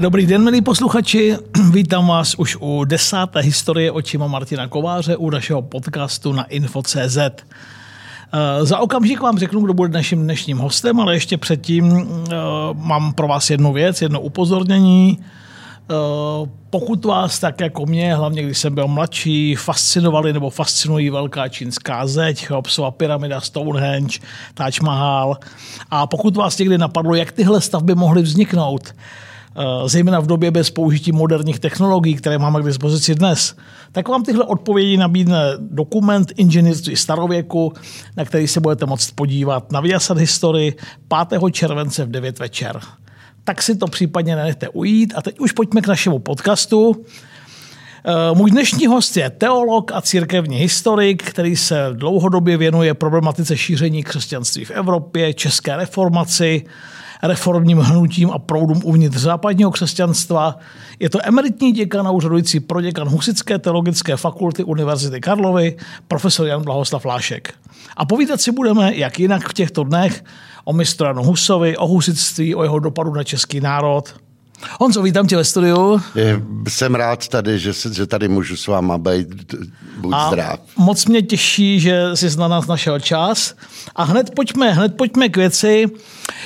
Dobrý den, milí posluchači. Vítám vás už u desáté historie očima Martina Kováře u našeho podcastu na info.cz. Eh, za okamžik vám řeknu, kdo bude naším dnešním hostem, ale ještě předtím eh, mám pro vás jednu věc, jedno upozornění. Eh, pokud vás tak jako mě, hlavně když jsem byl mladší, fascinovali nebo fascinují velká čínská zeď, Cheopsova pyramida, Stonehenge, Taj Mahal a pokud vás někdy napadlo, jak tyhle stavby mohly vzniknout, zejména v době bez použití moderních technologií, které máme k dispozici dnes, tak vám tyhle odpovědi nabídne dokument inženýrství starověku, na který se budete moct podívat na Viasat History 5. července v 9 večer tak si to případně nenechte ujít. A teď už pojďme k našemu podcastu. Eh, můj dnešní host je teolog a církevní historik, který se dlouhodobě věnuje problematice šíření křesťanství v Evropě, české reformaci, reformním hnutím a proudům uvnitř západního křesťanstva. Je to emeritní děkan a úřadující proděkan Husické teologické fakulty Univerzity Karlovy, profesor Jan Blahoslav Lášek. A povídat si budeme, jak jinak v těchto dnech, o mistranu Husovi, o husitství, o jeho dopadu na český národ. Honzo, vítám tě ve studiu. Jsem rád tady, že, že tady můžu s váma být. Buď a zdrav. Moc mě těší, že jsi na nás našel čas. A hned pojďme, hned pojďme k věci.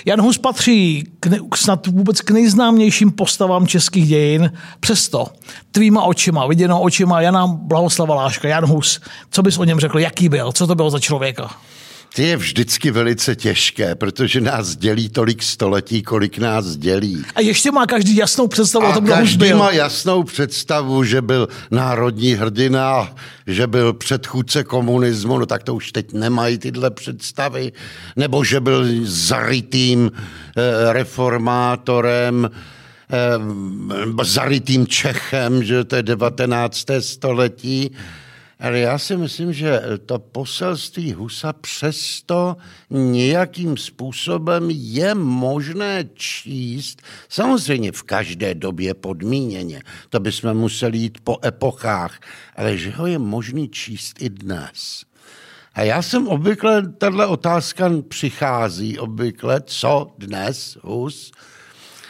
Jan Hus patří k, snad vůbec k nejznámějším postavám českých dějin. Přesto tvýma očima, viděno očima Jana Blahoslava Láška, Jan Hus, co bys o něm řekl, jaký byl, co to bylo za člověka? To je vždycky velice těžké, protože nás dělí tolik století, kolik nás dělí. A ještě má každý jasnou představu a o tom, každý byl. má jasnou představu, že byl národní hrdina, že byl předchůdce komunismu, no tak to už teď nemají tyhle představy, nebo že byl zarytým eh, reformátorem, eh, zarytým Čechem, že to je 19. století. Ale já si myslím, že to poselství Husa přesto nějakým způsobem je možné číst, samozřejmě v každé době podmíněně, to bychom museli jít po epochách, ale že ho je možný číst i dnes. A já jsem obvykle, tahle otázka přichází obvykle, co dnes Hus,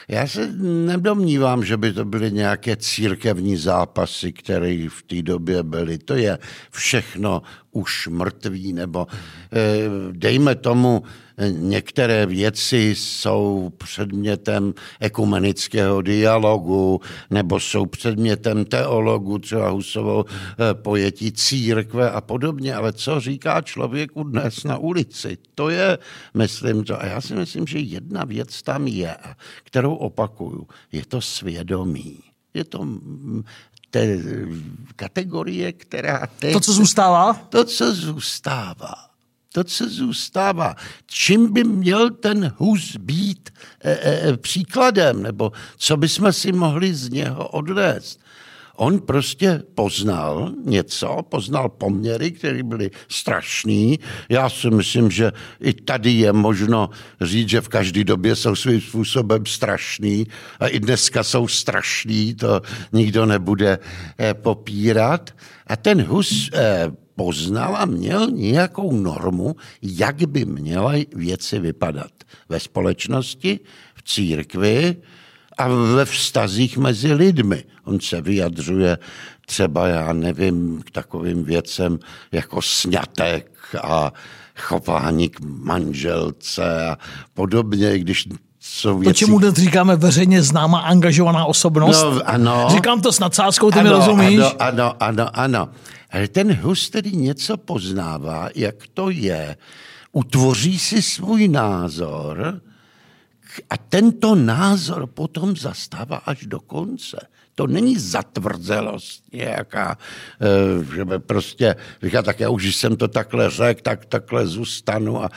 já se nedomnívám, že by to byly nějaké církevní zápasy, které v té době byly. To je všechno už mrtvý, nebo eh, dejme tomu, některé věci jsou předmětem ekumenického dialogu, nebo jsou předmětem teologu, třeba Husovo eh, pojetí církve a podobně, ale co říká člověku dnes na ulici, to je, myslím, to. A já si myslím, že jedna věc tam je, kterou opakuju, je to svědomí. Je to mm, té kategorie, která teď... To, co zůstává? To, co zůstává. To, co zůstává. Čím by měl ten hus být e, e, příkladem, nebo co bychom si mohli z něho odvést? On prostě poznal něco, poznal poměry, které byly strašný. Já si myslím, že i tady je možno říct, že v každé době jsou svým způsobem strašný a i dneska jsou strašný, to nikdo nebude eh, popírat. A ten Hus eh, poznal a měl nějakou normu, jak by měly věci vypadat ve společnosti, v církvi, a ve vztazích mezi lidmi. On se vyjadřuje třeba, já nevím, k takovým věcem jako sňatek a chování k manželce a podobně, když jsou věci... To, čemu dnes říkáme veřejně známá angažovaná osobnost? No, ano. Říkám to s nadsázkou, ty ano, mi rozumíš? Ano, ano, ano, ano. Ale ten hus tedy něco poznává, jak to je, utvoří si svůj názor, a tento názor potom zastává až do konce. To není zatvrzelost nějaká, eh, že by prostě říká, tak já už jsem to takhle řekl, tak takhle zůstanu a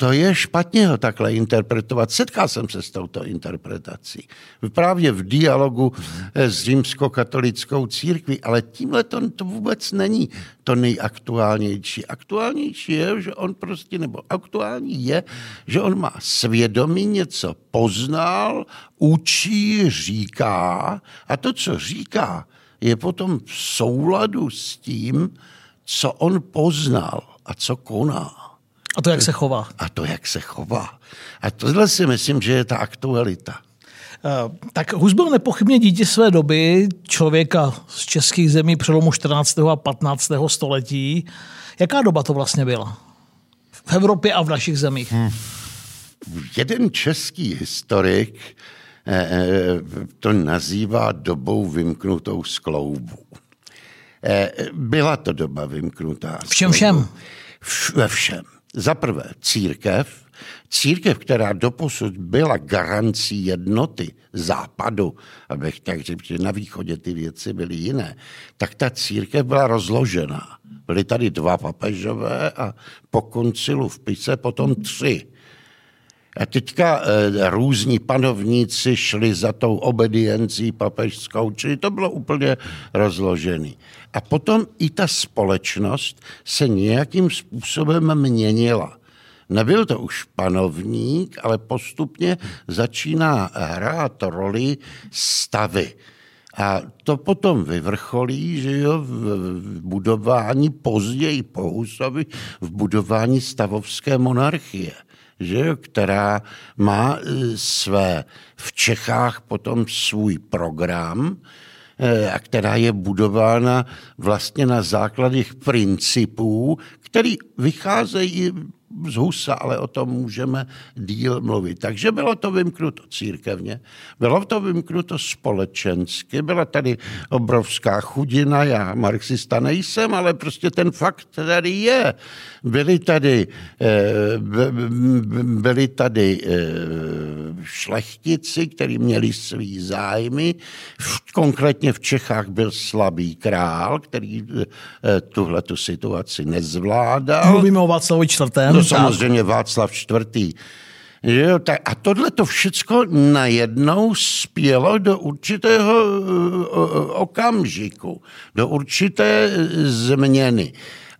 to je špatně ho takhle interpretovat. Setkal jsem se s touto interpretací. Právě v dialogu eh, s římskokatolickou církví, ale tímhle to, to vůbec není to nejaktuálnější. Aktuálnější je, že on prostě, nebo aktuální je, že on má svědomí, něco poznal, učí, říká a to, co říká, je potom v souladu s tím, co on poznal a co koná. A to, jak se chová. A to, jak se chová. A tohle si myslím, že je ta aktualita. Tak Hus byl nepochybně dítě své doby, člověka z českých zemí přelomu 14. a 15. století. Jaká doba to vlastně byla? V Evropě a v našich zemích. Hmm. Jeden český historik eh, eh, to nazývá dobou vymknutou z kloubu. Eh, byla to doba vymknutá. Všem všem? Ve všem. Za prvé církev, církev, která doposud byla garancí jednoty západu, abych tak řekl, že na východě ty věci byly jiné, tak ta církev byla rozložená. Byly tady dva papežové a po koncilu v Pise potom tři. A teďka e, různí panovníci šli za tou obediencí papežskou, čili to bylo úplně rozložený. A potom i ta společnost se nějakým způsobem měnila. Nebyl to už panovník, ale postupně začíná hrát roli stavy. A to potom vyvrcholí že jo, v budování, později po Husovi, v budování stavovské monarchie že která má e, své v Čechách potom svůj program, e, a která je budována vlastně na základech principů, který vycházejí z Husa, ale o tom můžeme díl mluvit. Takže bylo to vymknuto církevně, bylo to vymknuto společensky, byla tady obrovská chudina, já marxista nejsem, ale prostě ten fakt tady je. Byli tady, eh, byli tady eh, šlechtici, kteří měli svý zájmy, konkrétně v Čechách byl slabý král, který eh, tuhle tu situaci nezvládal. Mluvíme o Václavu čtvrtém. No samozřejmě Václav čtvrtý. Jo, tak a tohle to všecko najednou spělo do určitého okamžiku, do určité změny.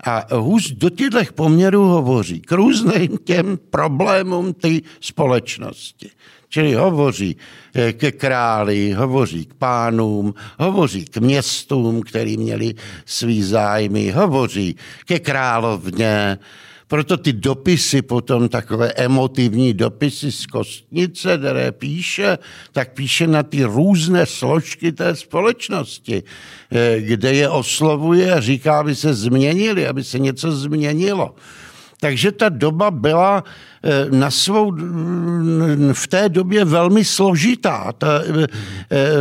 A Hus do těchto poměrů hovoří k různým těm problémům té společnosti. Čili hovoří eh, ke králi, hovoří k pánům, hovoří k městům, který měli svý zájmy, hovoří ke královně, proto ty dopisy potom, takové emotivní dopisy z kostnice, které píše, tak píše na ty různé složky té společnosti, eh, kde je oslovuje a říká, aby se změnili, aby se něco změnilo. Takže ta doba byla eh, na svou, mm, v té době velmi složitá. Ta eh,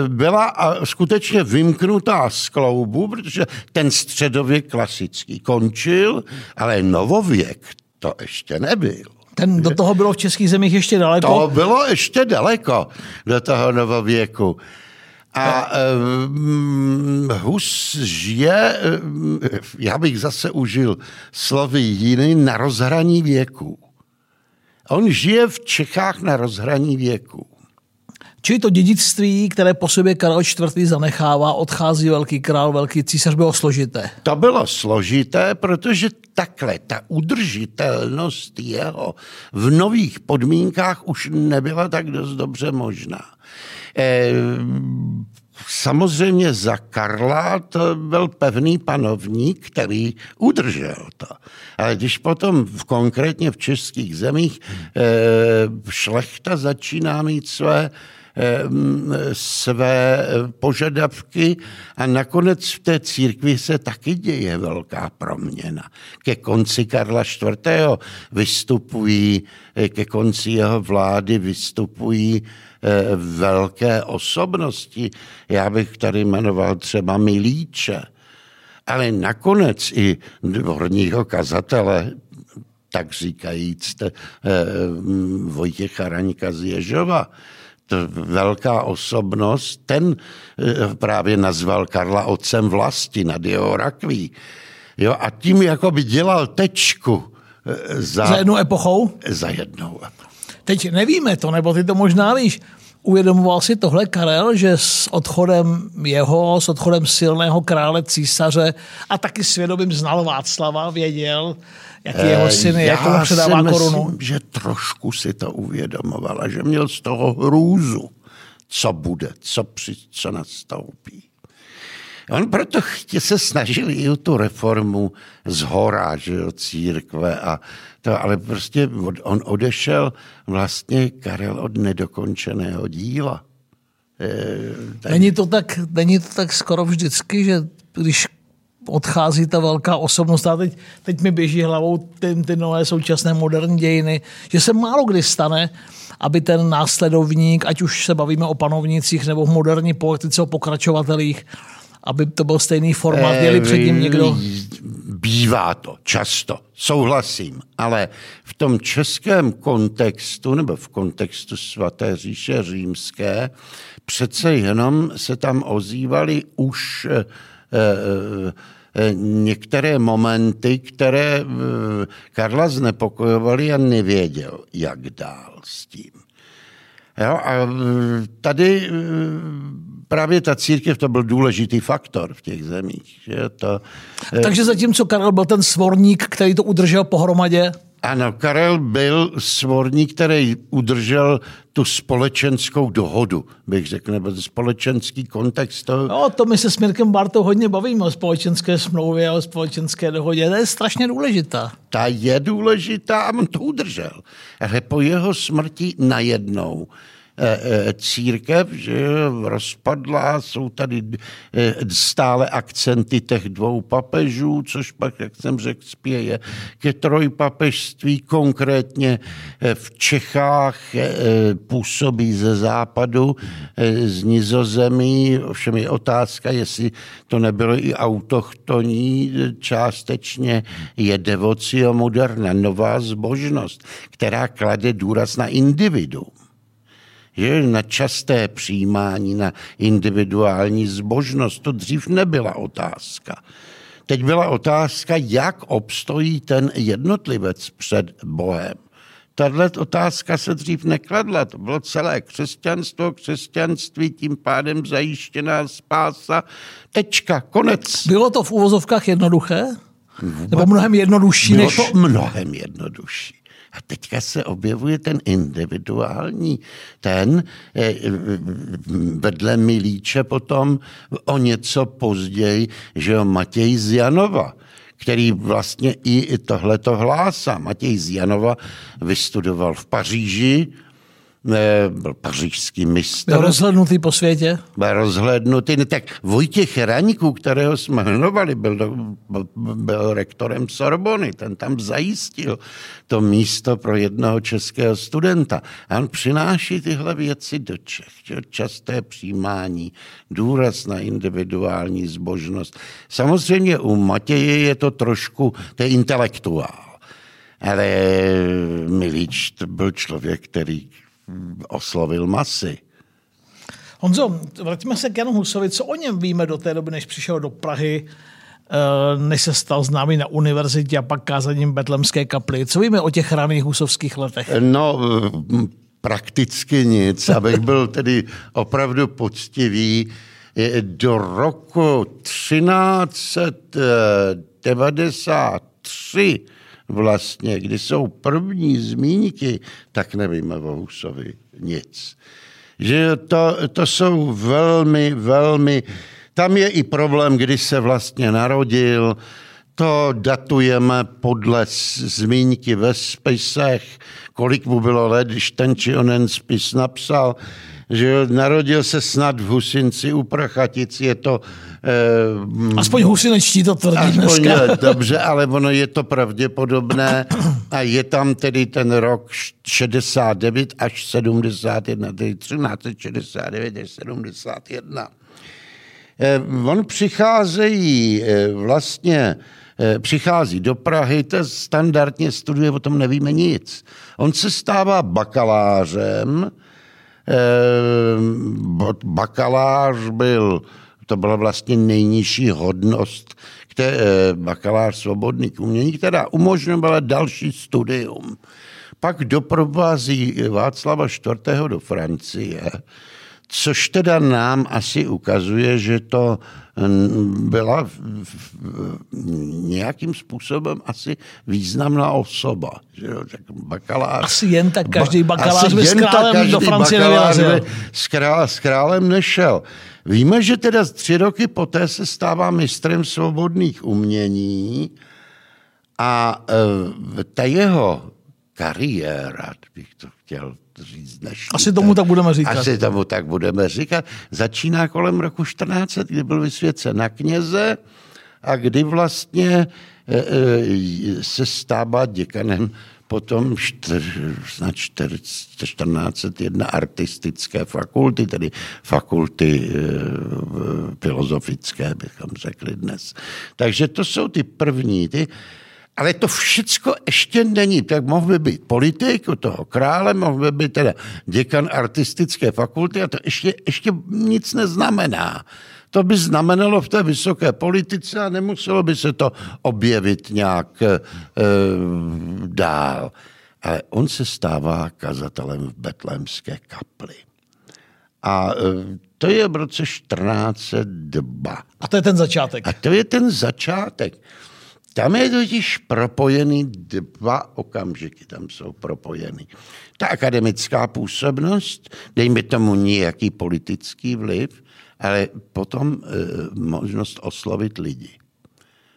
byla skutečně vymknutá z kloubu, protože ten středověk klasický končil, ale novověk to ještě nebyl. Ten, do toho bylo v českých zemích ještě daleko? To bylo ještě daleko do toho novověku. A uh, Hus žije, uh, já bych zase užil slovy jiný, na rozhraní věku. On žije v Čechách na rozhraní věku. Čili to dědictví, které po sobě Karel IV. zanechává, odchází velký král, velký císař, bylo složité. To bylo složité, protože takhle ta udržitelnost jeho v nových podmínkách už nebyla tak dost dobře možná. Eh, samozřejmě za Karla to byl pevný panovník, který udržel to. Ale když potom v, konkrétně v českých zemích eh, šlechta začíná mít své eh, své požadavky a nakonec v té církvi se taky děje velká proměna. Ke konci Karla IV. vystupují, ke konci jeho vlády vystupují velké osobnosti. Já bych tady jmenoval třeba Milíče, ale nakonec i dvorního kazatele, tak říkajíc, te, eh, Vojtěcha Raňka z Ježova, to velká osobnost, ten eh, právě nazval Karla otcem vlasti nad jeho rakví. Jo, a tím jako by dělal tečku za, za jednou epochou? Za jednou epochou. Teď nevíme to, nebo ty to možná víš. Uvědomoval si tohle Karel, že s odchodem jeho, s odchodem silného krále císaře a taky svědomím znal Václava, věděl, jaký jeho eh, syn je, jak mu předává myslím, korunu? že trošku si to uvědomoval a že měl z toho hrůzu, co bude, co, při, co nastoupí. On proto se snažil i tu reformu z hora, že jo, církve a to, ale prostě on odešel vlastně Karel od nedokončeného díla. Eh, není to, tak, není to tak skoro vždycky, že když odchází ta velká osobnost. A teď, teď mi běží hlavou ty, ty nové současné moderní dějiny, že se málo kdy stane, aby ten následovník, ať už se bavíme o panovnících nebo v moderní politice o pokračovatelích, aby to byl stejný formát, měli eh, před ním někdo... Bývá to, často, souhlasím, ale v tom českém kontextu, nebo v kontextu svaté říše římské, přece jenom se tam ozývali už eh, eh, některé momenty, které Karla znepokojovaly a nevěděl, jak dál s tím. Jo, a tady právě ta církev to byl důležitý faktor v těch zemích. Že to, eh, Takže zatímco Karel byl ten svorník, který to udržel pohromadě? Ano, Karel byl svorník, který udržel tu společenskou dohodu, bych řekl, nebo společenský kontext. To... No, to my se s Mirkem Bartou hodně bavíme o společenské smlouvě, o společenské dohodě. To je strašně důležitá. Ta je důležitá a on to udržel. Ale po jeho smrti najednou církev, že rozpadla, jsou tady eh, stále akcenty těch dvou papežů, což pak, jak jsem řekl, spěje ke trojpapežství, konkrétně v Čechách působí ze západu, z nizozemí, ovšem je otázka, jestli to nebylo i autochtoní, částečně je devocio moderna, nová zbožnost, která klade důraz na individuum že na časté přijímání, na individuální zbožnost. To dřív nebyla otázka. Teď byla otázka, jak obstojí ten jednotlivec před Bohem. Tahle otázka se dřív nekladla. To bylo celé křesťanstvo, křesťanství, tím pádem zajištěná spása. Tečka, konec. Bylo to v uvozovkách jednoduché? Nebo mnohem jednodušší Bylo než... to mnohem jednodušší. A teďka se objevuje ten individuální, ten eh, vedle Milíče potom o něco později, že jo, Matěj z Janova který vlastně i tohleto hlásá. Matěj z Janova vystudoval v Paříži, byl pařížský mistr. Byl rozhlednutý po světě? Byl rozhlednutý. Tak Vojtěch Raníků, kterého jsme jmenovali, byl, byl rektorem Sorbony, ten tam zajistil to místo pro jednoho českého studenta. A on přináší tyhle věci do Čech. Časté přijímání, důraz na individuální zbožnost. Samozřejmě u Matěje je to trošku, to je intelektuál. Ale Milič to byl člověk, který oslovil masy. Honzo, vraťme se k Janu Husovi. Co o něm víme do té doby, než přišel do Prahy, eh, než se stal známý na univerzitě a pak kázaním Betlemské kaply? Co víme o těch raných husovských letech? No, prakticky nic. Abych byl tedy opravdu poctivý, do roku 1393 vlastně, kdy jsou první zmínky, tak nevíme o Husovi nic. Že to, to jsou velmi, velmi... Tam je i problém, kdy se vlastně narodil, to datujeme podle zmínky ve spisech, kolik mu bylo let, když ten či onen spis napsal že narodil se snad v Husinci u Prachatic, je to... Eh, aspoň husinečtí to tvrdí aspoň, dneska. dobře, ale ono je to pravděpodobné a je tam tedy ten rok 69 až 71, tedy 1369 až 71. Eh, on přicházejí eh, vlastně přichází do Prahy, to standardně studuje, o tom nevíme nic. On se stává bakalářem, bakalář byl, to byla vlastně nejnižší hodnost, které, eh, bakalář svobodných umění, která umožňovala další studium. Pak doprovází Václava IV. do Francie, což teda nám asi ukazuje, že to byla nějakým způsobem asi významná osoba. Že jo, tak bakalář, asi jen tak každý bakalář by s králem každý do Francie nevyrazil. S, král, s králem nešel. Víme, že teda tři roky poté se stává mistrem svobodných umění a e, ta jeho kariéra, bych to chtěl říct dnešní. Asi tomu tak budeme říkat. Asi tomu tak budeme říkat. Začíná kolem roku 14, kdy byl vysvěcen na kněze a kdy vlastně e, e, se stává děkanem potom čtyř, snad 1401 artistické fakulty, tedy fakulty e, filozofické, bychom řekli dnes. Takže to jsou ty první, ty, ale to všecko ještě není. Tak mohl by být politik u toho krále, mohl by být teda děkan artistické fakulty a to ještě, ještě nic neznamená. To by znamenalo v té vysoké politice a nemuselo by se to objevit nějak e, dál. Ale on se stává kazatelem v betlémské kapli. A e, to je v roce 1402. A to je ten začátek. A to je ten začátek. Tam je totiž propojený dva okamžiky, tam jsou propojený. Ta akademická působnost, dejme tomu nějaký politický vliv, ale potom e, možnost oslovit lidi.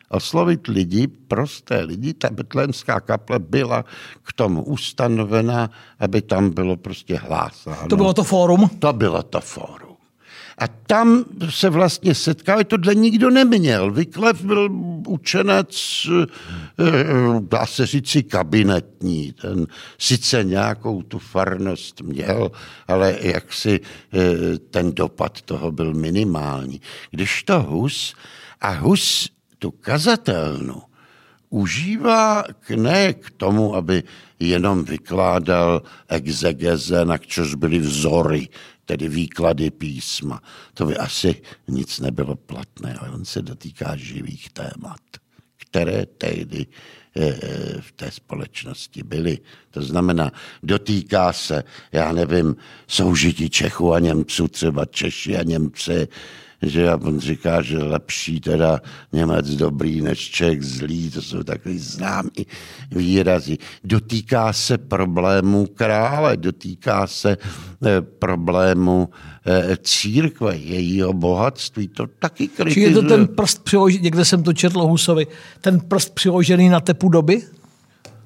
Oslovit lidi, prosté lidi, ta betlémská kaple byla k tomu ustanovena, aby tam bylo prostě hlásáno. To bylo to fórum? To bylo to fórum. A tam se vlastně setkali, tohle nikdo neměl. Vyklev byl učenec, eh, eh, dá se říci, kabinetní. Ten sice nějakou tu farnost měl, ale jaksi eh, ten dopad toho byl minimální. Když to Hus, a Hus tu kazatelnu užívá k ne k tomu, aby jenom vykládal exegeze, na čož byly vzory tedy výklady písma. To by asi nic nebylo platné, ale on se dotýká živých témat, které tehdy eh, eh, v té společnosti byly. To znamená, dotýká se, já nevím, soužití Čechů a Němců, třeba Češi a Němci, že on říká, že lepší teda Němec dobrý než Čech zlý, to jsou takový známý výrazy. Dotýká se problému krále, dotýká se eh, problému eh, církve, jejího bohatství, to taky kritizuje. Či je to ten prst přiložený, někde jsem to četl Husovi, ten prst přiložený na tepu doby?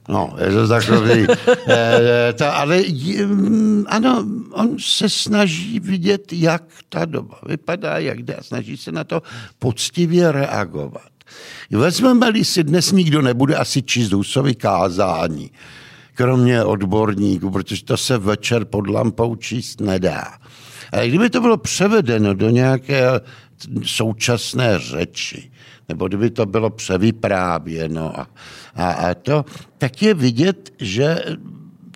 No, je to takový. e, to, ale mm, ano, on se snaží vidět, jak ta doba vypadá, jak jde a snaží se na to poctivě reagovat. Vezmeme-li si, dnes nikdo nebude asi číst Husovi kázání, kromě odborníků, protože to se večer pod lampou číst nedá. Ale kdyby to bylo převedeno do nějaké současné řeči, nebo kdyby to bylo převyprávěno a, a, a to, tak je vidět, že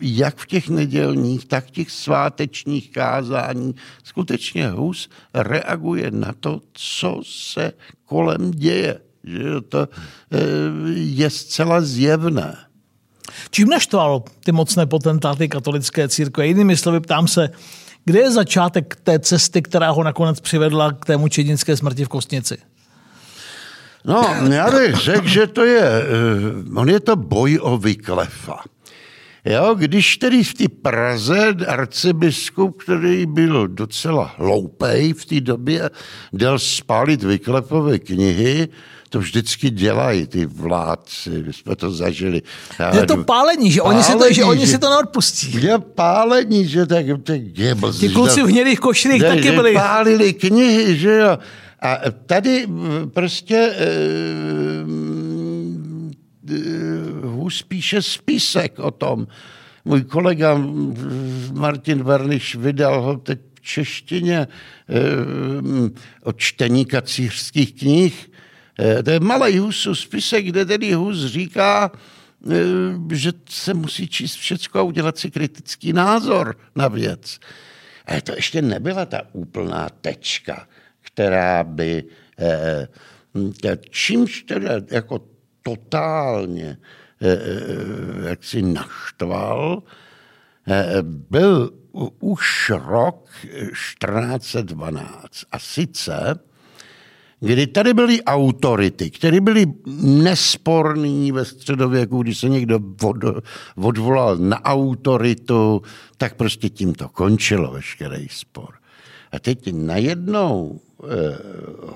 jak v těch nedělních, tak v těch svátečních kázání skutečně Hus reaguje na to, co se kolem děje. Že to eh, je zcela zjevné. Čím naštval ty mocné potentáty katolické církve? Jinými slovy, ptám se, kde je začátek té cesty, která ho nakonec přivedla k té mučednické smrti v Kostnici? No, já bych řekl, že to je, eh, on je to boj o Vyklefa. Jo, když tedy v té Praze arcibiskup, který byl docela hloupej v té době, dal spálit Vyklepové knihy, to vždycky dělají ty vládci, my jsme to zažili. Je to pálení, že, pálení, oni, si to, že oni si to neodpustí. Je pálení, že tak, tak je Ti kluci v hnědých košilích taky byli. Pálili knihy, že jo. A tady prostě uh, Hus píše spisek o tom. Můj kolega Martin Verniš vydal ho teď v češtině uh, o čtení kacířských knih. Uh, to je malý Husův spisek, kde tedy Hus říká, že se musí číst všecko a udělat si kritický názor na věc. Ale to ještě nebyla ta úplná tečka která by eh, eh, čímž teda jako totálně eh, jak si naštval, byl už rok 1412. A sice, kdy tady byly autority, které byly nesporný ve středověku, když se někdo od, odvolal na autoritu, tak prostě tím to končilo veškerý spor. A teď najednou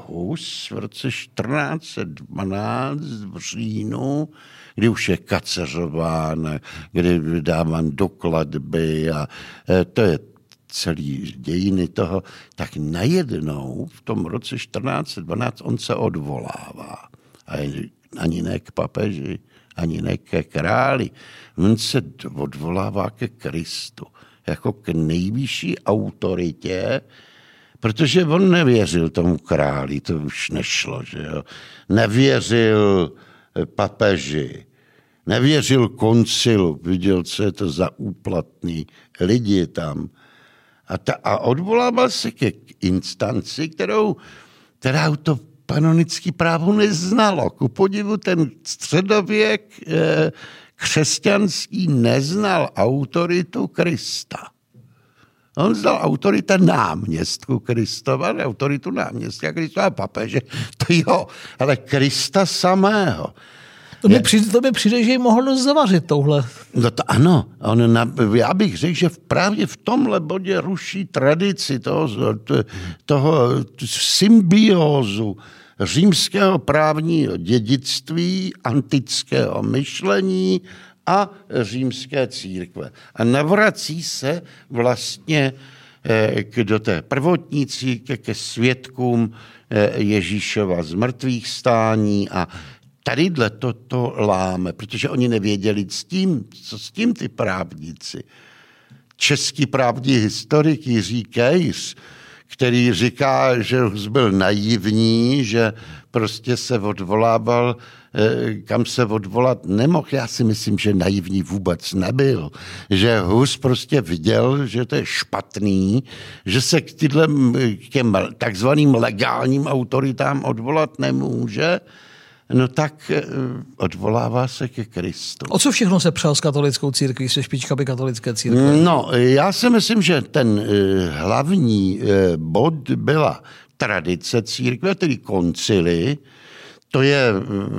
Hus v roce 1412 v říjnu, kdy už je kaceřován, kdy vydáván dokladby a eh, to je celý dějiny toho, tak najednou v tom roce 1412 on se odvolává. A je ani ne k papeži, ani ne ke králi. On se odvolává ke Kristu jako k nejvyšší autoritě, protože on nevěřil tomu králi, to už nešlo, že jo. Nevěřil papeži, nevěřil koncilu, viděl, co je to za úplatný lidi tam. A, ta, a odvolával se ke instanci, kterou, která to panonické právo neznalo. Ku podivu ten středověk eh, křesťanský neznal autoritu Krista. On znal autorita náměstku Kristova, autoritu náměstka Kristova papeže, to jo, ale Krista samého. To mi, přijde, to mi přijde, že ji mohl zavařit touhle. No to ano, on na, já bych řekl, že právě v tomhle bodě ruší tradici toho, toho symbiózu římského právního dědictví, antického myšlení a římské církve. A navrací se vlastně eh, do té prvotní církve ke svědkům eh, Ježíšova z mrtvých stání a tadyhle toto láme, protože oni nevěděli s tím, co s tím ty právníci. Český právní historik Jiří Kejř, který říká, že byl naivní, že prostě se odvolával, kam se odvolat nemohl. Já si myslím, že naivní vůbec nebyl. Že Hus prostě viděl, že to je špatný, že se k, tyhle, k těm takzvaným legálním autoritám odvolat nemůže, no tak eh, odvolává se ke Kristu. O co všechno se přel s katolickou církví, se špičkami katolické církve? No, já si myslím, že ten eh, hlavní eh, bod byla tradice církve, tedy koncily, to je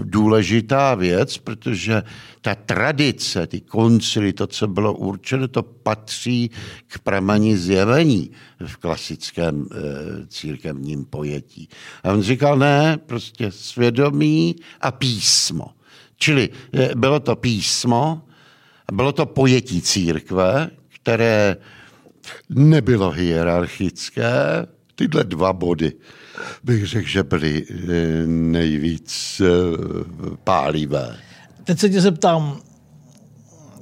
důležitá věc, protože ta tradice, ty koncily, to, co bylo určeno, to patří k pramení zjevení v klasickém e, církevním pojetí. A on říkal, ne, prostě svědomí a písmo. Čili e, bylo to písmo, bylo to pojetí církve, které nebylo hierarchické, tyhle dva body bych řekl, že byly eh, nejvíc pálivé. Teď se tě zeptám,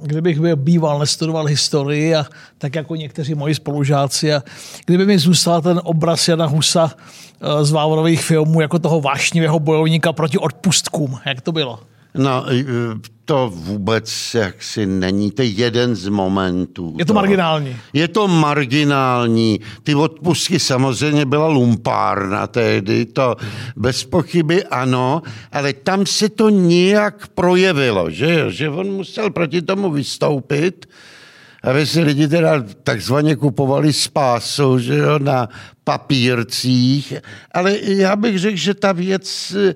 kdybych byl býval, nestudoval historii, a tak jako někteří moji spolužáci, a kdyby mi zůstal ten obraz Jana Husa eh, z Vávorových filmů jako toho vášnivého bojovníka proti odpustkům, jak to bylo? No, to vůbec jaksi není. To je jeden z momentů. Je to marginální. Je to marginální. Ty odpustky samozřejmě byla lumpárna tehdy, to bez pochyby ano, ale tam se to nějak projevilo, že, že on musel proti tomu vystoupit aby si lidi teda takzvaně kupovali spásu že jo, na papírcích, ale já bych řekl, že ta věc, eh,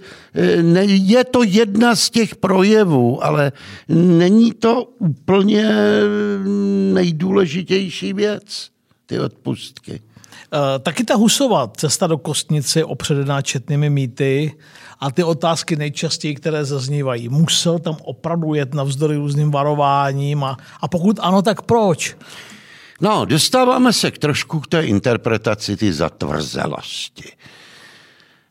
je to jedna z těch projevů, ale není to úplně nejdůležitější věc, ty odpustky. Eh, taky ta Husova cesta do kostnice opředená četnými mýty a ty otázky nejčastěji, které zaznívají. Musel tam opravdu jet navzdory různým varováním a, a pokud ano, tak proč? No, dostáváme se k trošku k té interpretaci ty zatvrzelosti.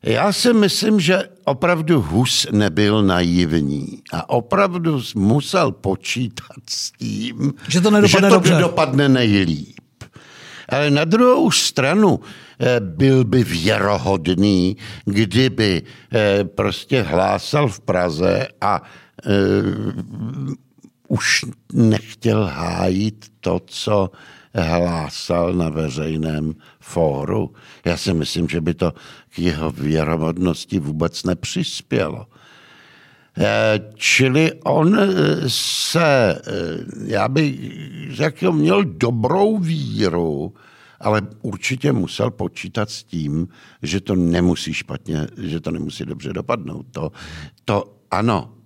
Já si myslím, že opravdu Hus nebyl naivní a opravdu musel počítat s tím, že to, že to dobře. dopadne nejlíp. Ale na druhou stranu eh, byl by věrohodný, kdyby eh, prostě hlásal v Praze a uh, už nechtěl hájit to, co hlásal na veřejném fóru. Já si myslím, že by to k jeho věrohodnosti vůbec nepřispělo. Čili on se, já bych řekl, měl dobrou víru, ale určitě musel počítat s tím, že to nemusí špatně, že to nemusí dobře dopadnout. To, to ano,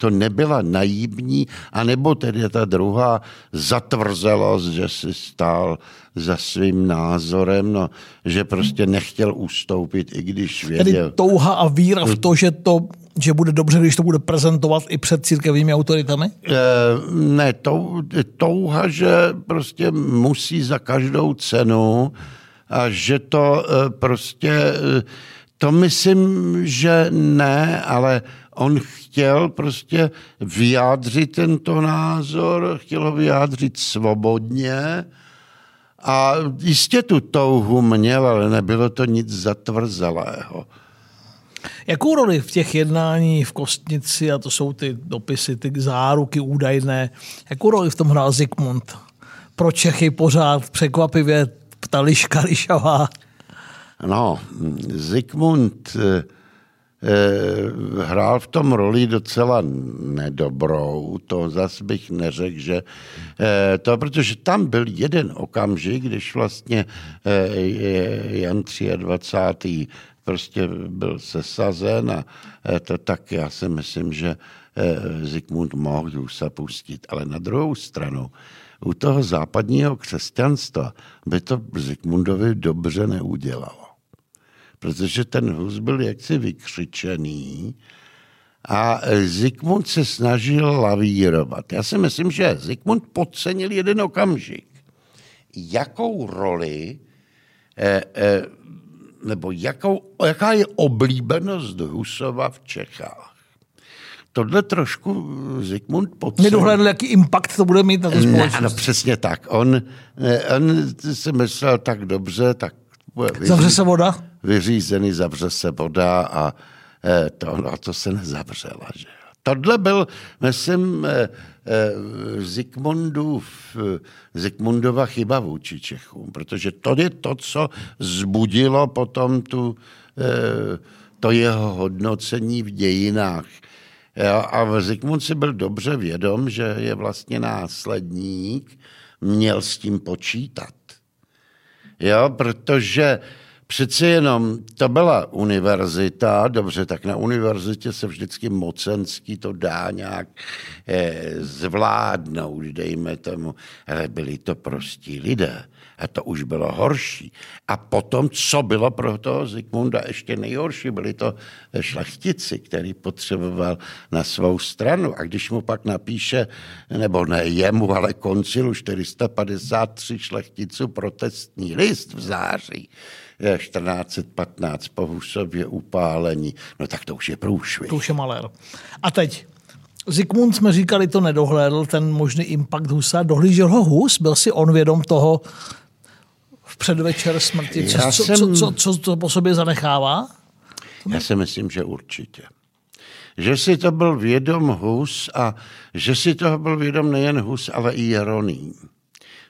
to nebyla naivní, anebo tedy ta druhá zatvrzelost, že si stál za svým názorem, no, že prostě nechtěl ustoupit, i když věděl. Tedy touha a víra v to, že to že bude dobře, když to bude prezentovat i před církevními autoritami? E, ne, tou, touha, že prostě musí za každou cenu a že to e, prostě, e, to myslím, že ne, ale on chtěl prostě vyjádřit tento názor, chtěl ho vyjádřit svobodně a jistě tu touhu měl, ale nebylo to nic zatvrzelého. Jakou roli v těch jednání v Kostnici, a to jsou ty dopisy, ty záruky údajné, jakou roli v tom hrál Zikmund? Pro Čechy pořád překvapivě ta liška lišavá. No, Zikmund eh, hrál v tom roli docela nedobrou, to zas bych neřekl, že eh, to, protože tam byl jeden okamžik, když vlastně Jan 23 prostě byl sesazen a to tak já si myslím, že Zikmund mohl Husa pustit. Ale na druhou stranu, u toho západního křesťanstva by to Zikmundovi dobře neudělalo. Protože ten Hus byl jaksi vykřičený a Zikmund se snažil lavírovat. Já si myslím, že Zikmund podcenil jeden okamžik. Jakou roli eh, eh, nebo jakou, jaká je oblíbenost Husova v Čechách. Tohle trošku Zikmund podcenil. Nedohledl, jaký impact to bude mít na tu společnost. Ne, no přesně tak. On, on si myslel tak dobře, tak vyří, zavře se voda? Vyřízený, zavře se voda a eh, to, no, to se nezavřela. Že? Tohle byl, myslím, eh, eh, Zikmundův, Zikmundova chyba vůči Čechům, protože to je to, co zbudilo potom tu, eh, to jeho hodnocení v dějinách. A Zikmund si byl dobře vědom, že je vlastně následník, měl s tím počítat. Jo, protože Přece jenom to byla univerzita, dobře, tak na univerzitě se vždycky mocenský to dá nějak eh, zvládnout, dejme tomu, ale byli to prostí lidé. A to už bylo horší. A potom, co bylo pro toho Zikmunda ještě nejhorší, byli to šlechtici, který potřeboval na svou stranu. A když mu pak napíše, nebo ne jemu, ale koncilu 453 šlechticů protestní list v září, 1415 po Husově upálení, no tak to už je průšvih. To už je malér. A teď, Zikmund jsme říkali, to nedohlédl, ten možný impact Husa. Dohlížel ho Hus? Byl si on vědom toho v předvečer smrti? Co, co, jsem... co, co, co to po sobě zanechává? Já si myslím, že určitě. Že si to byl vědom Hus a že si toho byl vědom nejen Hus, ale i Jeroným.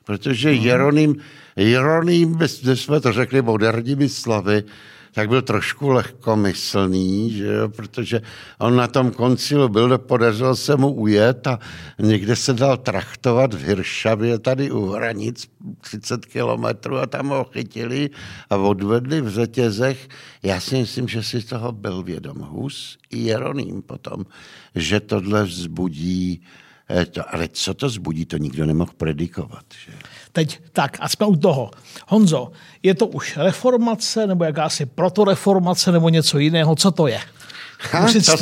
Protože. Jeroným Jeroným, když jsme to řekli moderními slavy, tak byl trošku lehkomyslný, že jo, protože on na tom koncilu byl, podařilo se mu ujet a někde se dal trachtovat v Hiršavě tady u hranic 30 kilometrů a tam ho chytili a odvedli v řetězech. Já si myslím, že si toho byl vědom Hus i Jeroným potom, že tohle vzbudí Eh, to, ale co to zbudí, to nikdo nemohl predikovat. Že? Teď tak a jsme u toho. Honzo, je to už reformace nebo jakási protoreformace nebo něco jiného? Co to je? Ha, to,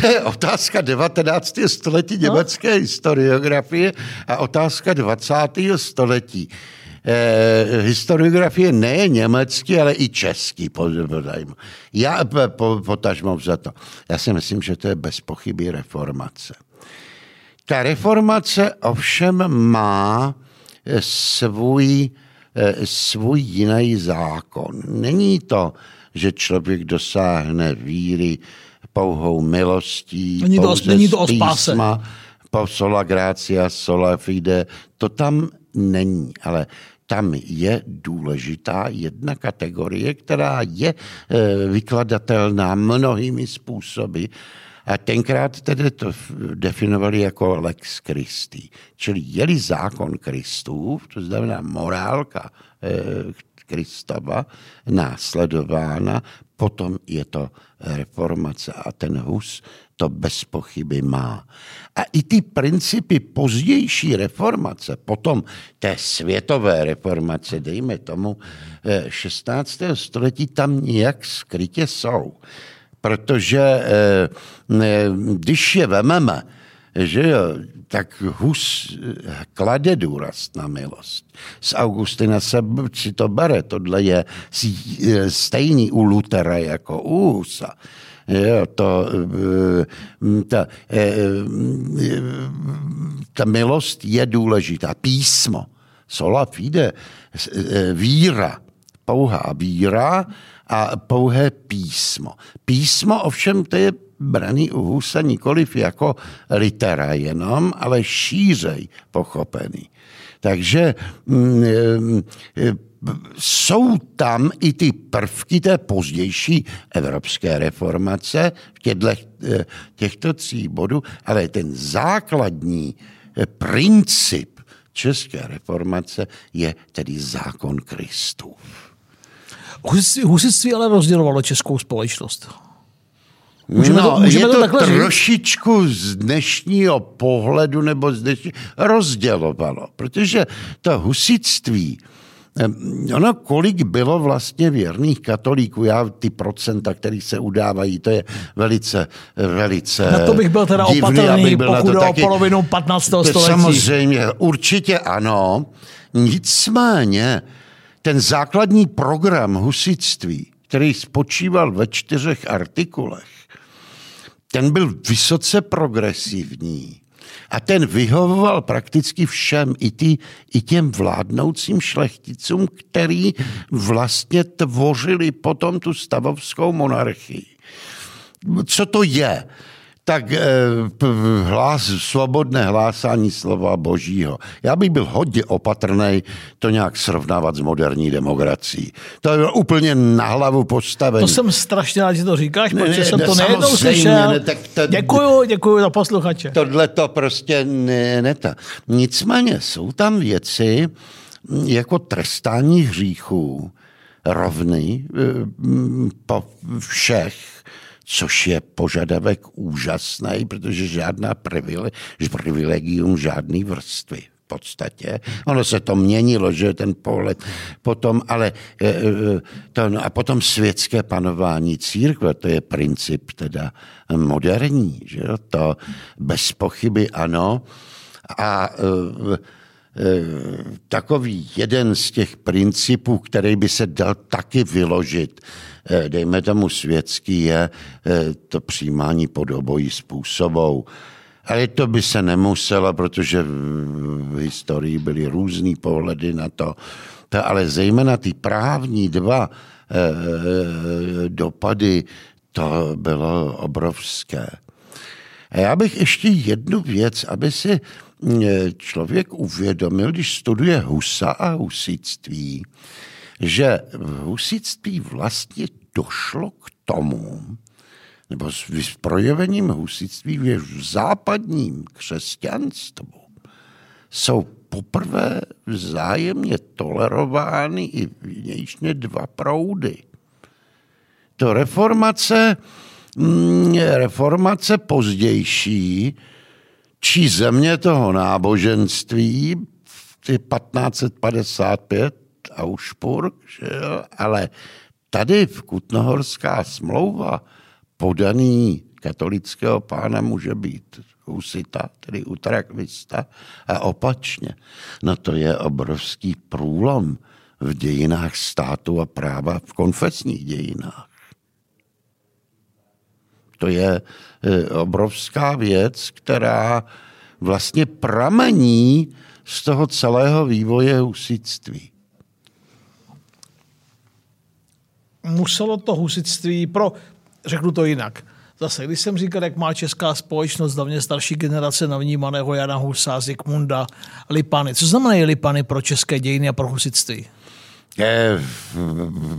to je otázka 19. století no? německé no? historiografie a otázka 20. století. Eh, historiografie nejen německý, ale i český, podajmo. Já po, potažmo za to. Já si myslím, že to je bez pochyby reformace. Ta reformace ovšem má eh, svůj, eh, svůj jiný zákon. Není to, že člověk dosáhne víry pouhou milostí, není to, není to o spáse. po sola gracia, sola fide, to tam není, ale tam je důležitá jedna kategorie, která je eh, vykladatelná mnohými způsoby a tenkrát tedy to definovali jako lex Christi. Čili jeli zákon Kristův, to znamená morálka eh, Kristova, následována, potom je to reformace a ten Hus to bez pochyby má. A i ty principy pozdější reformace, potom té světové reformace, dejme tomu 16. Eh, století, tam nějak skrytě jsou. Protože eh, když je vememe, že jo, tak Hus eh, klade důraz na milost. Z Augustina se si to bere, tohle je stejný u Lutera jako u Husa. Jo, to, eh, ta, eh, ta milost je důležitá. Písmo, sola fide, víra, pouhá víra a pouhé písmo. Písmo ovšem to je braný u Husa nikoliv jako litera jenom, ale šířej pochopený. Takže mm, e, jsou tam i ty prvky té pozdější evropské reformace v těchto, e, těchto tří bodů, ale ten základní e, princip české reformace je tedy zákon Kristův. Husitství ale rozdělovalo českou společnost. Můžeme no, to, můžeme je to, to trošičku z dnešního pohledu nebo z dnešního rozdělovalo, protože to husitství, Ono, kolik bylo vlastně věrných katolíků, já ty procenta, který se udávají, to je velice, velice Na to bych byl teda divný, opatrný, byl pokud o polovinu 15. století. Samozřejmě, určitě ano. Nicméně, ten základní program husitství, který spočíval ve čtyřech artikulech, ten byl vysoce progresivní a ten vyhovoval prakticky všem, i, ty, i těm vládnoucím šlechticům, který vlastně tvořili potom tu stavovskou monarchii. Co to je? Tak eh, hlas, svobodné hlásání slova božího. Já bych byl hodně opatrný to nějak srovnávat s moderní demokracií. To je úplně na hlavu postavené. To jsem strašně rád, že to říkáš, protože ne, jsem to nejednou slyšel. Ne, tak to, děkuju, děkuju za posluchače. Tohle to prostě ne, ne ta. Nicméně jsou tam věci jako trestání hříchů rovný eh, po všech což je požadavek úžasný, protože žádná privile, privilegium žádný vrstvy v podstatě. Ono se to měnilo, že ten pohled potom, ale e, e, to, no a potom světské panování církve, to je princip teda moderní, že jo? to bez pochyby ano. A e, takový jeden z těch principů, který by se dal taky vyložit Eh, dejme tomu světský, je eh, to pod obojí způsobou. Ale to by se nemuselo, protože v historii byly různý pohledy na to. to ale zejména ty právní dva dopady, to bylo obrovské. A já bych ještě jednu věc, aby si člověk uvědomil, když studuje Husa a husitství, že v husitství vlastně došlo k tomu, nebo s, projevením husitství v západním křesťanstvu jsou poprvé vzájemně tolerovány i vnějšně dva proudy. To reformace, mm, reformace pozdější, či země toho náboženství, 1555, Augsburg, že jo? ale tady v Kutnohorská smlouva podaný katolického pána může být husita, tedy utrakvista a opačně. No to je obrovský průlom v dějinách státu a práva v konfesních dějinách. To je e, obrovská věc, která vlastně pramení z toho celého vývoje husitství. muselo to husitství pro, řeknu to jinak, Zase, když jsem říkal, jak má česká společnost, hlavně starší generace navnímaného Jana Husa, Zikmunda, Lipany. Co znamenají Lipany pro české dějiny a pro husitství?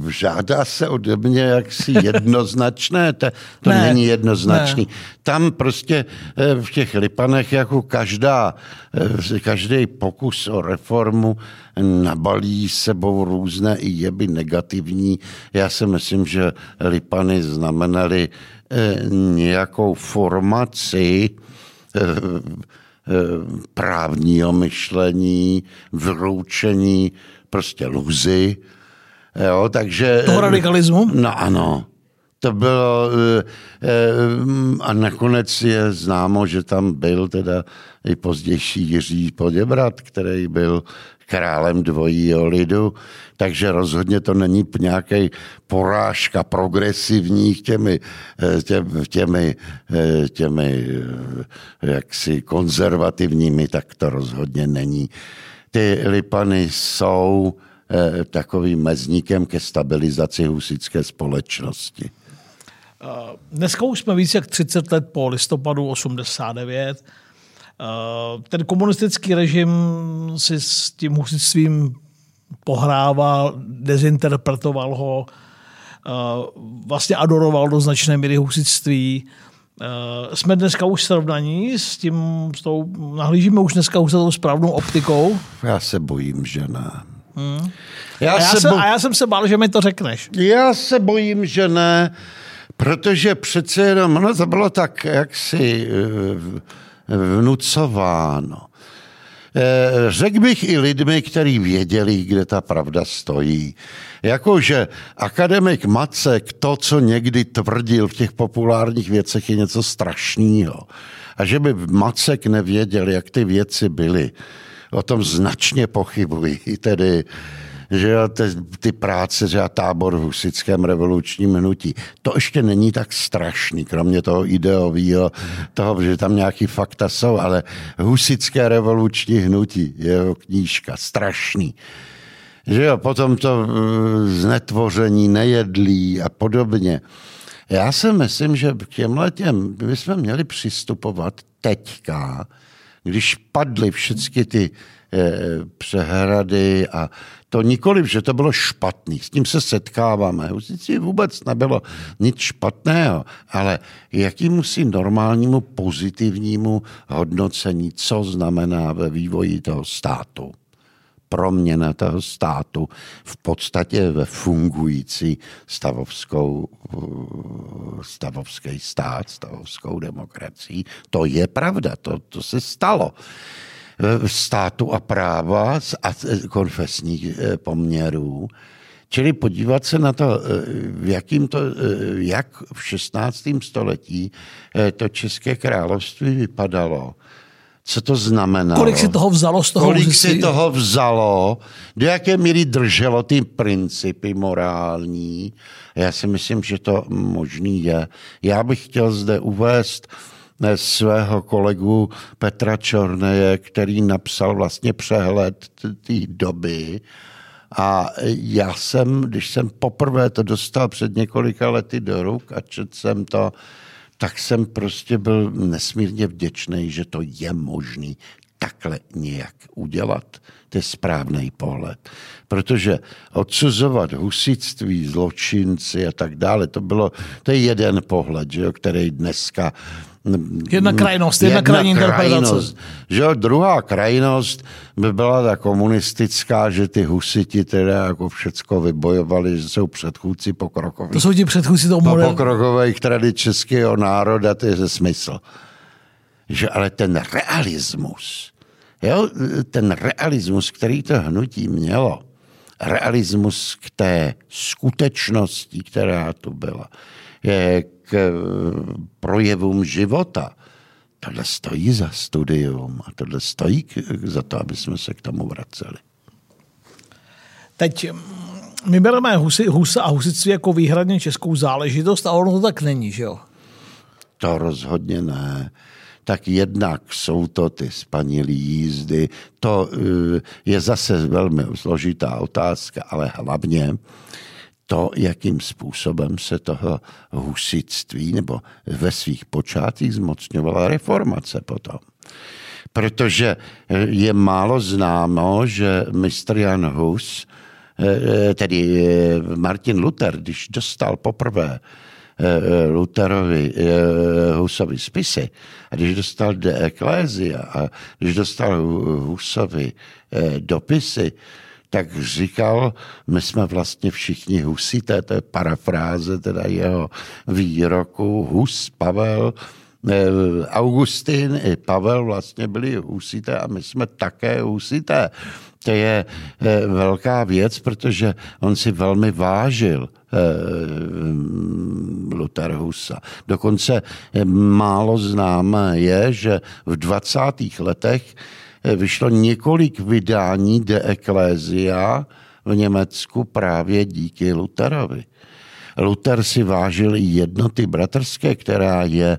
Žádá se ode mě jaksi jednoznačné, to, to Ne, není jednoznačný. ne. Tam prostě eh, v těch lipanech jako každá, eh, každý pokus o reformu nabalí sebou různé i jeby negativní. Já si myslím, že lipany znamenaly eh, nějakou formaci právního myšlení, vyloučení prostě luzy. Jo, takže... Toho radikalismu? No ano. To bylo, eh, eh, a nakonec je známo, že tam byl teda i pozdější Jiří Poděbrat, který byl králem dvojího lidu, takže rozhodně to není nějaký porážka progresivních těmi, eh, tě- těmi, eh, těmi eh, jaksi konzervativními, tak to rozhodně není. Ty lipany jsou eh, takovým mezníkem ke stabilizaci husické společnosti. Dneska už jsme víc jak 30 let po listopadu 89. Eh, Ten komunistický režim si s tím husitstvím pohrával, dezinterpretoval ho, eh, vlastně adoroval do značné míry husitství. Eh, Jsme dneska už srovnaní s tím, s tou, nahlížíme už dneska už za tou správnou optikou. Já se bojím, že ne. A Já, já, se jsem, bo- a já jsem se bál, že mi to řekneš. já se bojím, že ne, protože přece jenom, no to bylo tak jaksi eh, vnucováno. Eh, Řekl bych i lidmi, kteří věděli, kde ta pravda stojí. Jakože akademik Macek to, co někdy tvrdil v těch populárních věcech, je něco strašného. A že by Macek nevěděl, jak ty věci byly, o tom značně pochybuji. Tedy, že jo, ty, ty práce, že tábor v husickém revolučním hnutí, to ještě není tak strašný, kromě toho ideového, toho, že tam nějaký fakta jsou, ale husické revoluční hnutí, jeho knížka, strašný. Že jo, potom to eh, znetvoření nejedlí a podobně. Já si myslím, že k těmhle těm bychom měli přistupovat teďka, když padly všechny ty přehrady a to nikoliv, že to bylo špatný, s tím se setkáváme. Sice vůbec nebylo nic špatného, ale jaký musí normálnímu pozitivnímu hodnocení, co znamená ve vývoji toho státu proměna toho státu v podstatě ve fungující stavovskou, eh, stavovský stát, stavovskou demokracii. To je pravda, to, to se stalo. V státu a práva a z- konfesních eh, poměrů. Čili podívat se na to, eh, v jakým to, eh, jak v 16. století eh, to České království vypadalo, co to znamenalo. Kolik si toho vzalo z toho Kolik si toho vzalo, do jaké míry drželo ty principy morální. Já si myslím, že to možný je. Já bych chtěl zde uvést eh, svého kolegu Petra Čorneje, který napsal vlastně přehled té doby. A já jsem, když jsem poprvé to dostal před několika lety do ruk a četl jsem to, tak jsem prostě byl nesmírně vděčný, že to je možný takhle nějak udělat. To je správný pohled. Protože odsuzovat husitství, zločinci a tak dále, to bylo, to je jeden pohled, že jo, který dneska Jedna krajnost, jedna krajní interpretace. krajnost. Že jo, druhá krajnost by byla ta komunistická, že ty husiti teda jako všecko vybojovali, že jsou předchůdci pokrokoví To jsou ti předchůdci toho modelu. pokrokových tradic českého národa, to je ze smysl. Že ale ten realismus, jo, ten realismus, který to hnutí mělo, realismus k té skutečnosti, která tu byla, je k eh, projevům života, tohle stojí za studium a tohle stojí k- za to, aby jsme se k tomu vraceli. Teď mm, my bereme husy, husa a husitství jako výhradně českou záležitost a ono to tak není, že jo? To rozhodně ne. Tak jednak jsou to ty spanilý jízdy. To eh, je zase velmi složitá otázka, ale hlavně to, jakým způsobem se toho husitství nebo ve svých počátcích zmocňovala reformace potom. Protože eh, je málo známo, že mistr Jan Hus tedy Martin Luther, když dostal poprvé Lutherovi Husovi spisy a když dostal De Ecclesia a když dostal Husovi dopisy, tak říkal, my jsme vlastně všichni husité, to je parafráze teda jeho výroku, Hus, Pavel, eh, Augustin i Pavel vlastně byli husité a my jsme také husité. To je eh, velká věc, protože on si velmi vážil eh, Luther Husa. Dokonce málo známé je, že v 20. letech vyšlo několik vydání De Ecclesia v Německu právě díky Lutherovi. Luther si vážil jednoty bratrské, která je,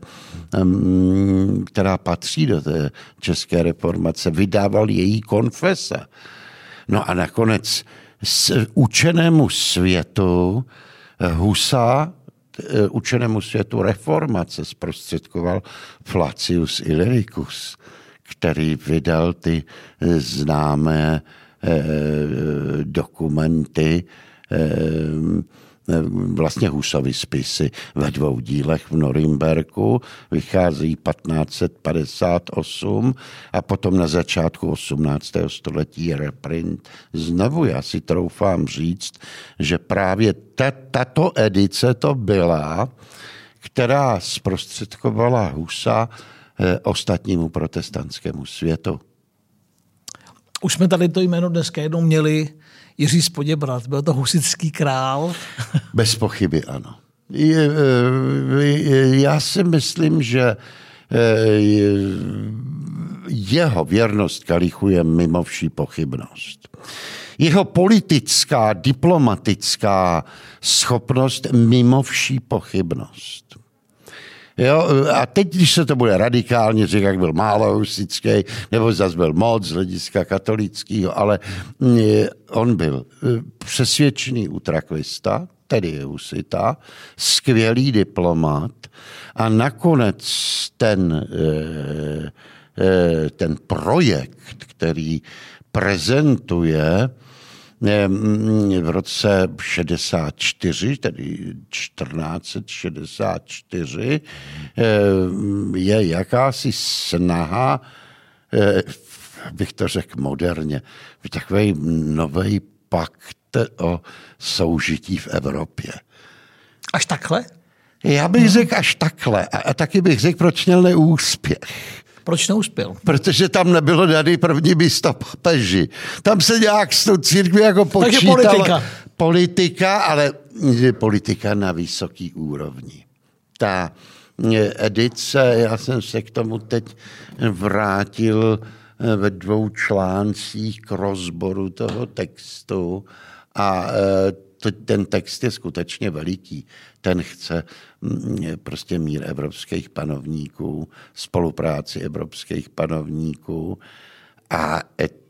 která patří do té české reformace. Vydával její konfese. No a nakonec s učenému světu Husa učenému světu reformace zprostředkoval Flacius Illyricus který vydal ty eh, známé eh, dokumenty, eh, vlastně Husovy spisy ve dvou dílech v Norimberku, vychází 1558 a potom na začátku 18. století reprint znovu. Já si troufám říct, že právě tato edice to byla, která zprostředkovala Husa ostatnímu protestantskému světu. Už jsme tady to jméno dneska jednou měli, Jiří Spoděbrat, byl to husický král. Bez pochyby ano. Eh, já si myslím, že eh, jeho věrnost Kalichu je mimo vší pochybnost. Jeho politická, diplomatická schopnost mimo vší pochybnost. Jo? A teď, když se to bude radikálně říkat, jak byl málo husický, nebo zase byl moc z hlediska katolického, ale mm, on byl e, přesvědčený utrakvista, tedy husita, skvělý diplomat a nakonec ten, e, e, ten projekt, který prezentuje, v roce 64, tedy 1464, je jakási snaha, eh, bych to řekl moderně, takový nový pakt o soužití v Evropě. Až takhle? Já bych řekl až takhle. A, a taky bych řekl, proč měl neúspěch. Proč neuspěl? Protože tam nebylo daný první místo papeži. Tam se nějak s tou církví jako počítala. Takže politika. Politika, ale politika na vysoký úrovni. Ta eh, edice, já jsem se k tomu teď vrátil eh, ve dvou článcích k rozboru toho textu a eh, ten text je skutečně veliký. Ten chce mm, prostě mír evropských panovníků, spolupráci evropských panovníků a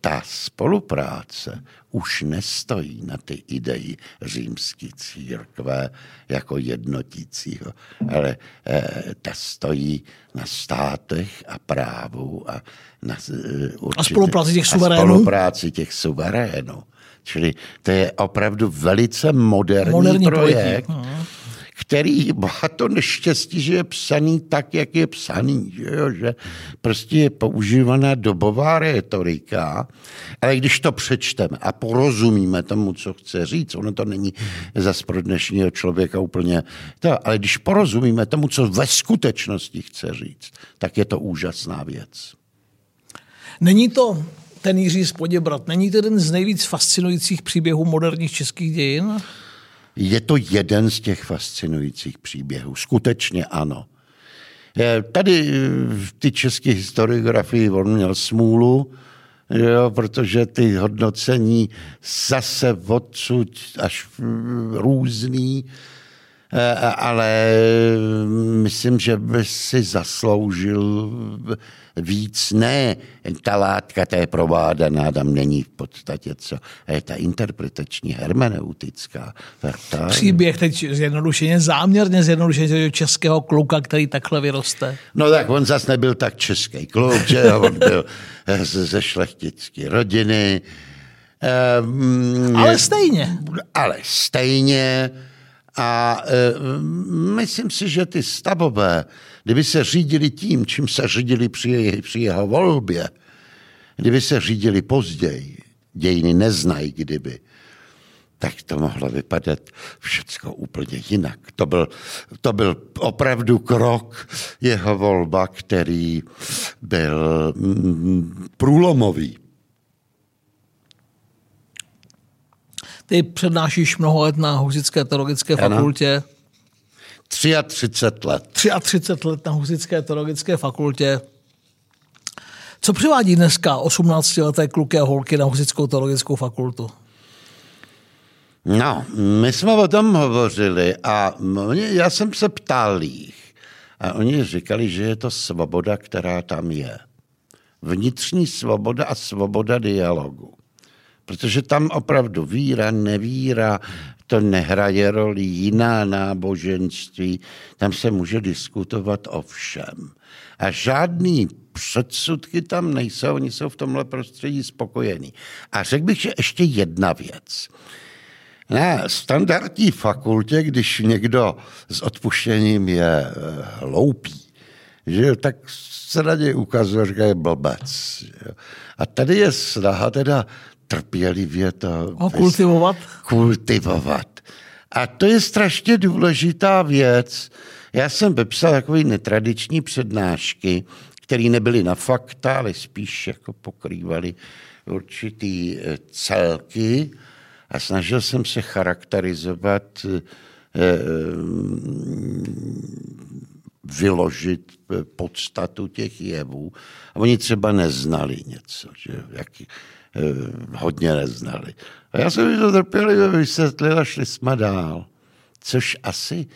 ta spolupráce už nestojí na ty idei římské církve jako jednotícího, ale eh, ta stojí na státech a právu a na eh, určitě, a spolupráci těch suverénů. A spolupráci těch suverénů. Čili to je opravdu velice moderní, moderní projekt, politik. Který má to neštěstí, že je psaný tak, jak je psaný, že, jo? že prostě je používaná dobová retorika, ale když to přečteme a porozumíme tomu, co chce říct, ono to není zas pro dnešního člověka úplně to, ale když porozumíme tomu, co ve skutečnosti chce říct, tak je to úžasná věc. Není to ten Jiří Spoděbrat, není to jeden z nejvíc fascinujících příběhů moderních českých dějin? Je to jeden z těch fascinujících příběhů. Skutečně ano. Tady v ty české historiografii on měl smůlu, jo, protože ty hodnocení zase odsud až různý, Eh, ale myslím, že by si zasloužil víc. Ne, ta látka, ta je provádaná, tam není v podstatě co. Je ta interpretační, hermeneutická. Ta... Příběh teď zjednodušeně, záměrně zjednodušeně českého kluka, který takhle vyroste. No tak on zas nebyl tak český kluk, že on byl ze šlechtické rodiny, Um, ale stejně. Ale stejně. A um, myslím si, že ty stavové, kdyby se řídili tím, čím se řídili při, při jeho volbě, kdyby se řídili později, dějiny neznají kdyby, tak to mohlo vypadat všecko úplně jinak. To byl, to byl opravdu krok jeho volba, který byl mm, průlomový. Ty přednášíš mnoho let na Husické teologické fakultě. 33 let. 33 let na Husické teologické fakultě. Co přivádí dneska 18-leté kluky a holky na Husickou teologickou fakultu? No, my jsme o tom hovořili a já jsem se ptal jich a oni říkali, že je to svoboda, která tam je. Vnitřní svoboda a svoboda dialogu. Protože tam opravdu víra, nevíra, to nehraje roli jiná náboženství, tam se může diskutovat o všem. A žádný předsudky tam nejsou, oni jsou v tomhle prostředí spokojení. A řekl bych, že ještě jedna věc. Na standardní fakultě, když někdo s odpuštěním je eh, hloupý, že tak se na něj ukazuje, že je blbec. A tady je snaha teda trpělivě to... Ho kultivovat? Kultivovat. A to je strašně důležitá věc. Já jsem vypsal takové netradiční přednášky, které nebyly na fakta, ale spíš jako pokrývaly určitý eh, celky a snažil jsem se charakterizovat, eh, eh, vyložit podstatu těch jevů. A oni třeba neznali něco, že jaký, hodně neznali. A já jsem to trpělivě vysvětlil a šli jsme dál. Což asi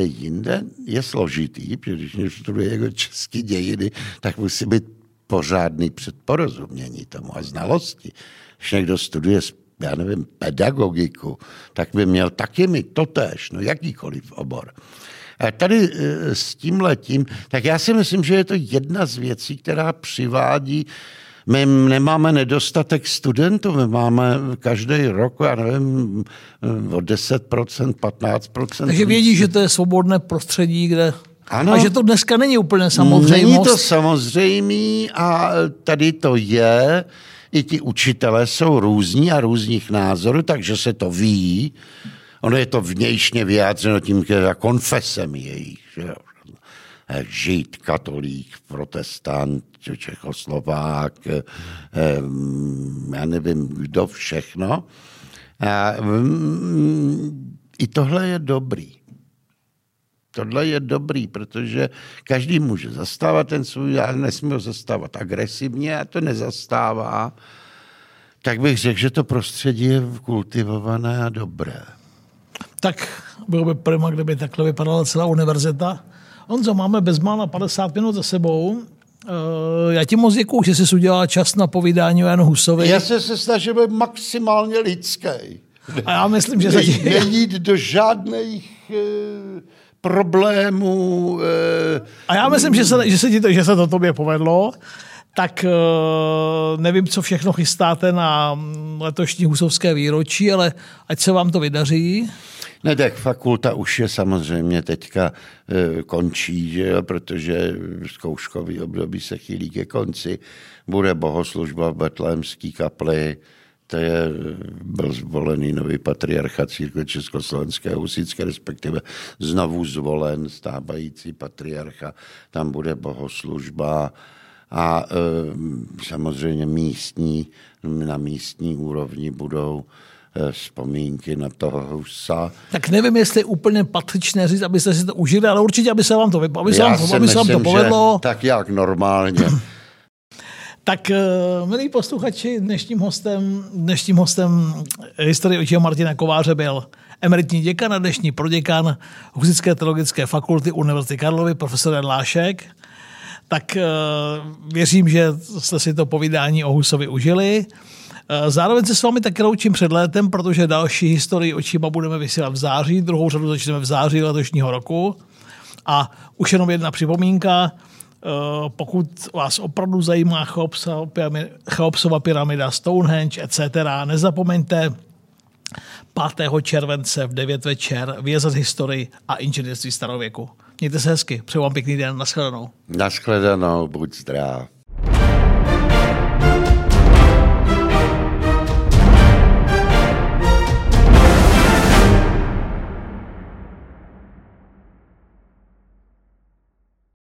jinde je složitý, protože když studuje jako české dějiny, tak musí být pořádný předporozumění tomu a znalosti. Když někdo studuje já nevím, pedagogiku, tak by měl taky mi totéž, no jakýkoliv obor. A tady e, s tím letím, tak já si myslím, že je to jedna z věcí, která přivádí my nemáme nedostatek studentů, my máme každý rok, já nevím, o 10%, 15%. Takže vědí, že to je svobodné prostředí, kde ano. A že to dneska není úplně samozřejmost. Není to samozřejmý a tady to je. I ti učitelé jsou různí a různých názorů, takže se to ví. Ono je to vnějšně vyjádřeno tím konfesem jejich. Že jo. Žid, katolík, protestant, Čechoslovák, já nevím, kdo všechno. A mm, i tohle je dobrý. Tohle je dobrý, protože každý může zastávat ten svůj, ale nesmí ho zastávat agresivně a to nezastává. Tak bych řekl, že to prostředí je kultivované a dobré. Tak bylo by prima, kdyby takhle vypadala celá univerzita. Honzo, máme bezmála 50 minut za sebou. Eh, já ti moc děkuju, že jsi udělal čas na povídání o Janu Husovi. Já se, se snažím být maximálně lidský. A já myslím, že... Ne, nejít do žádných e, problémů. E, a já myslím, že se, že se, ti to, že se to tobě povedlo. Tak e, nevím, co všechno chystáte na letošní husovské výročí, ale ať se vám to vydaří. Ne, tak fakulta už je samozřejmě teďka e, končí, že jo, protože zkouškový období se chýlí ke konci. Bude bohoslužba v Betlémský kapli, to je, byl zvolený nový patriarcha církve Československé husické, respektive znovu zvolen stávající patriarcha. Tam bude bohoslužba a e, samozřejmě místní, na místní úrovni budou vzpomínky na toho Husa. Tak nevím, jestli je úplně patřičné říct, abyste si to užili, ale určitě, aby se vám to, aby se vám, aby myslím, se vám to povedlo. Tak jak normálně. Tak, eh, milí posluchači, dnešním hostem, dnešním hostem historie očího Martina Kováře byl emeritní děkan a dnešní proděkan Husické teologické fakulty Univerzity Karlovy, profesor Jan Lášek. Tak eh, věřím, že jste si to povídání o Husovi užili. Eh, zároveň se s vámi taky loučím před létem, protože další historii očima budeme vysílat v září, druhou řadu začneme v září letošního roku. A už jenom jedna připomínka, pokud vás opravdu zajímá Cheopsova pyramida, Stonehenge, etc., nezapomeňte 5. července v 9 večer vyjezat historii a inženýrství starověku. Mějte se hezky, přeju vám pěkný den, nashledanou. Nashledanou, buď zdrav.